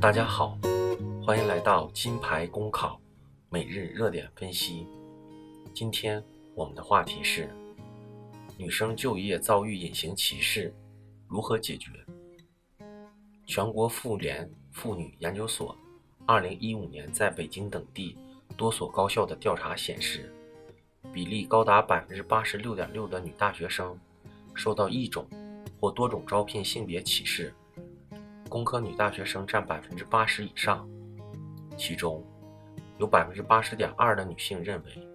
大家好，欢迎来到金牌公考每日热点分析。今天我们的话题是：女生就业遭遇隐形歧视，如何解决？全国妇联妇女研究所二零一五年在北京等地多所高校的调查显示，比例高达百分之八十六点六的女大学生受到一种或多种招聘性别歧视。工科女大学生占百分之八十以上，其中有百分之八十点二的女性认为，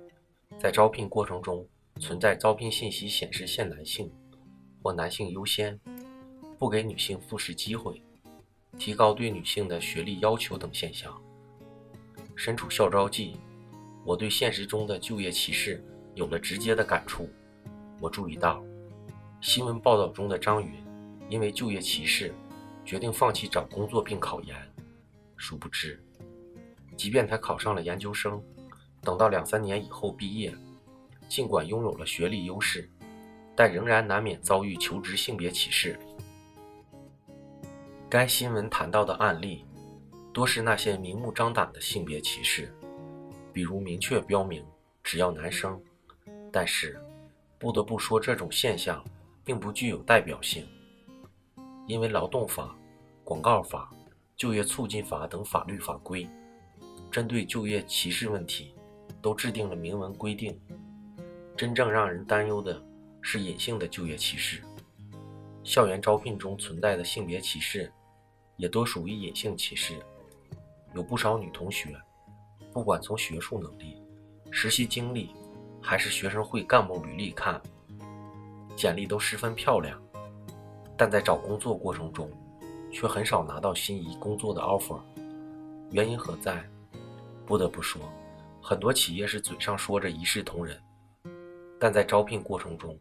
在招聘过程中存在招聘信息显示限男性或男性优先、不给女性复试机会、提高对女性的学历要求等现象。身处校招季，我对现实中的就业歧视有了直接的感触。我注意到，新闻报道中的张云因为就业歧视。决定放弃找工作并考研，殊不知，即便他考上了研究生，等到两三年以后毕业，尽管拥有了学历优势，但仍然难免遭遇求职性别歧视。该新闻谈到的案例，多是那些明目张胆的性别歧视，比如明确标明只要男生。但是，不得不说，这种现象并不具有代表性。因为劳动法、广告法、就业促进法等法律法规，针对就业歧视问题，都制定了明文规定。真正让人担忧的是隐性的就业歧视。校园招聘中存在的性别歧视，也多属于隐性歧视。有不少女同学，不管从学术能力、实习经历，还是学生会干部履历看，简历都十分漂亮。但在找工作过程中，却很少拿到心仪工作的 offer，原因何在？不得不说，很多企业是嘴上说着一视同仁，但在招聘过程中，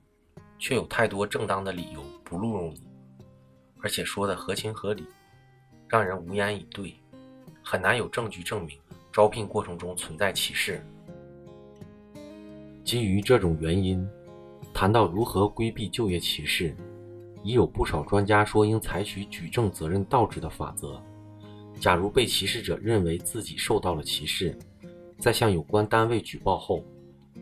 却有太多正当的理由不录用你，而且说的合情合理，让人无言以对，很难有证据证明招聘过程中存在歧视。基于这种原因，谈到如何规避就业歧视。已有不少专家说，应采取举证责任倒置的法则。假如被歧视者认为自己受到了歧视，在向有关单位举报后，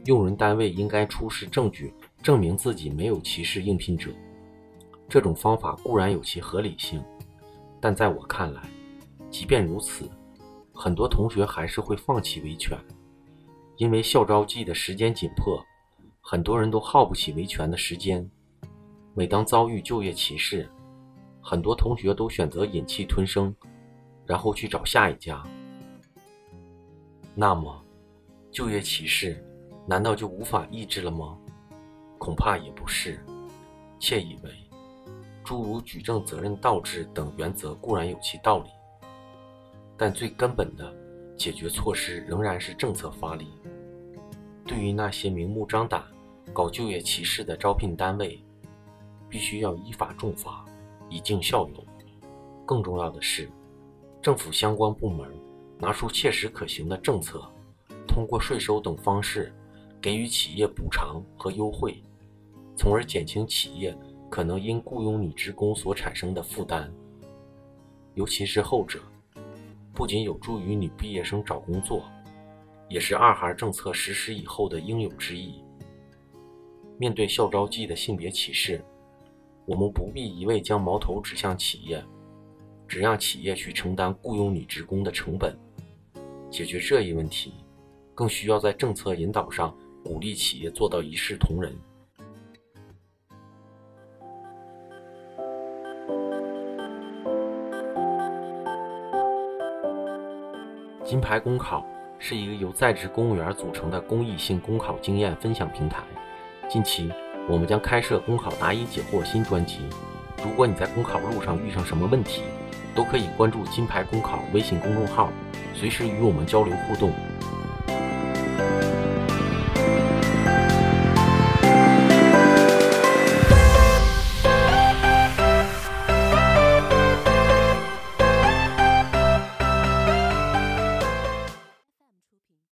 用人单位应该出示证据证明自己没有歧视应聘者。这种方法固然有其合理性，但在我看来，即便如此，很多同学还是会放弃维权，因为校招季的时间紧迫，很多人都耗不起维权的时间。每当遭遇就业歧视，很多同学都选择忍气吞声，然后去找下一家。那么，就业歧视难道就无法抑制了吗？恐怕也不是。窃以为，诸如举证责任倒置等原则固然有其道理，但最根本的解决措施仍然是政策发力。对于那些明目张胆搞就业歧视的招聘单位，必须要依法重罚，以儆效尤。更重要的是，政府相关部门拿出切实可行的政策，通过税收等方式给予企业补偿和优惠，从而减轻企业可能因雇佣女职工所产生的负担。尤其是后者，不仅有助于女毕业生找工作，也是二孩政策实施以后的应有之义。面对校招季的性别歧视，我们不必一味将矛头指向企业，只让企业去承担雇佣女职工的成本。解决这一问题，更需要在政策引导上鼓励企业做到一视同仁。金牌公考是一个由在职公务员组成的公益性公考经验分享平台。近期。我们将开设公考答疑解惑新专辑。如果你在公考路上遇上什么问题，都可以关注金牌公考微信公众号，随时与我们交流互动。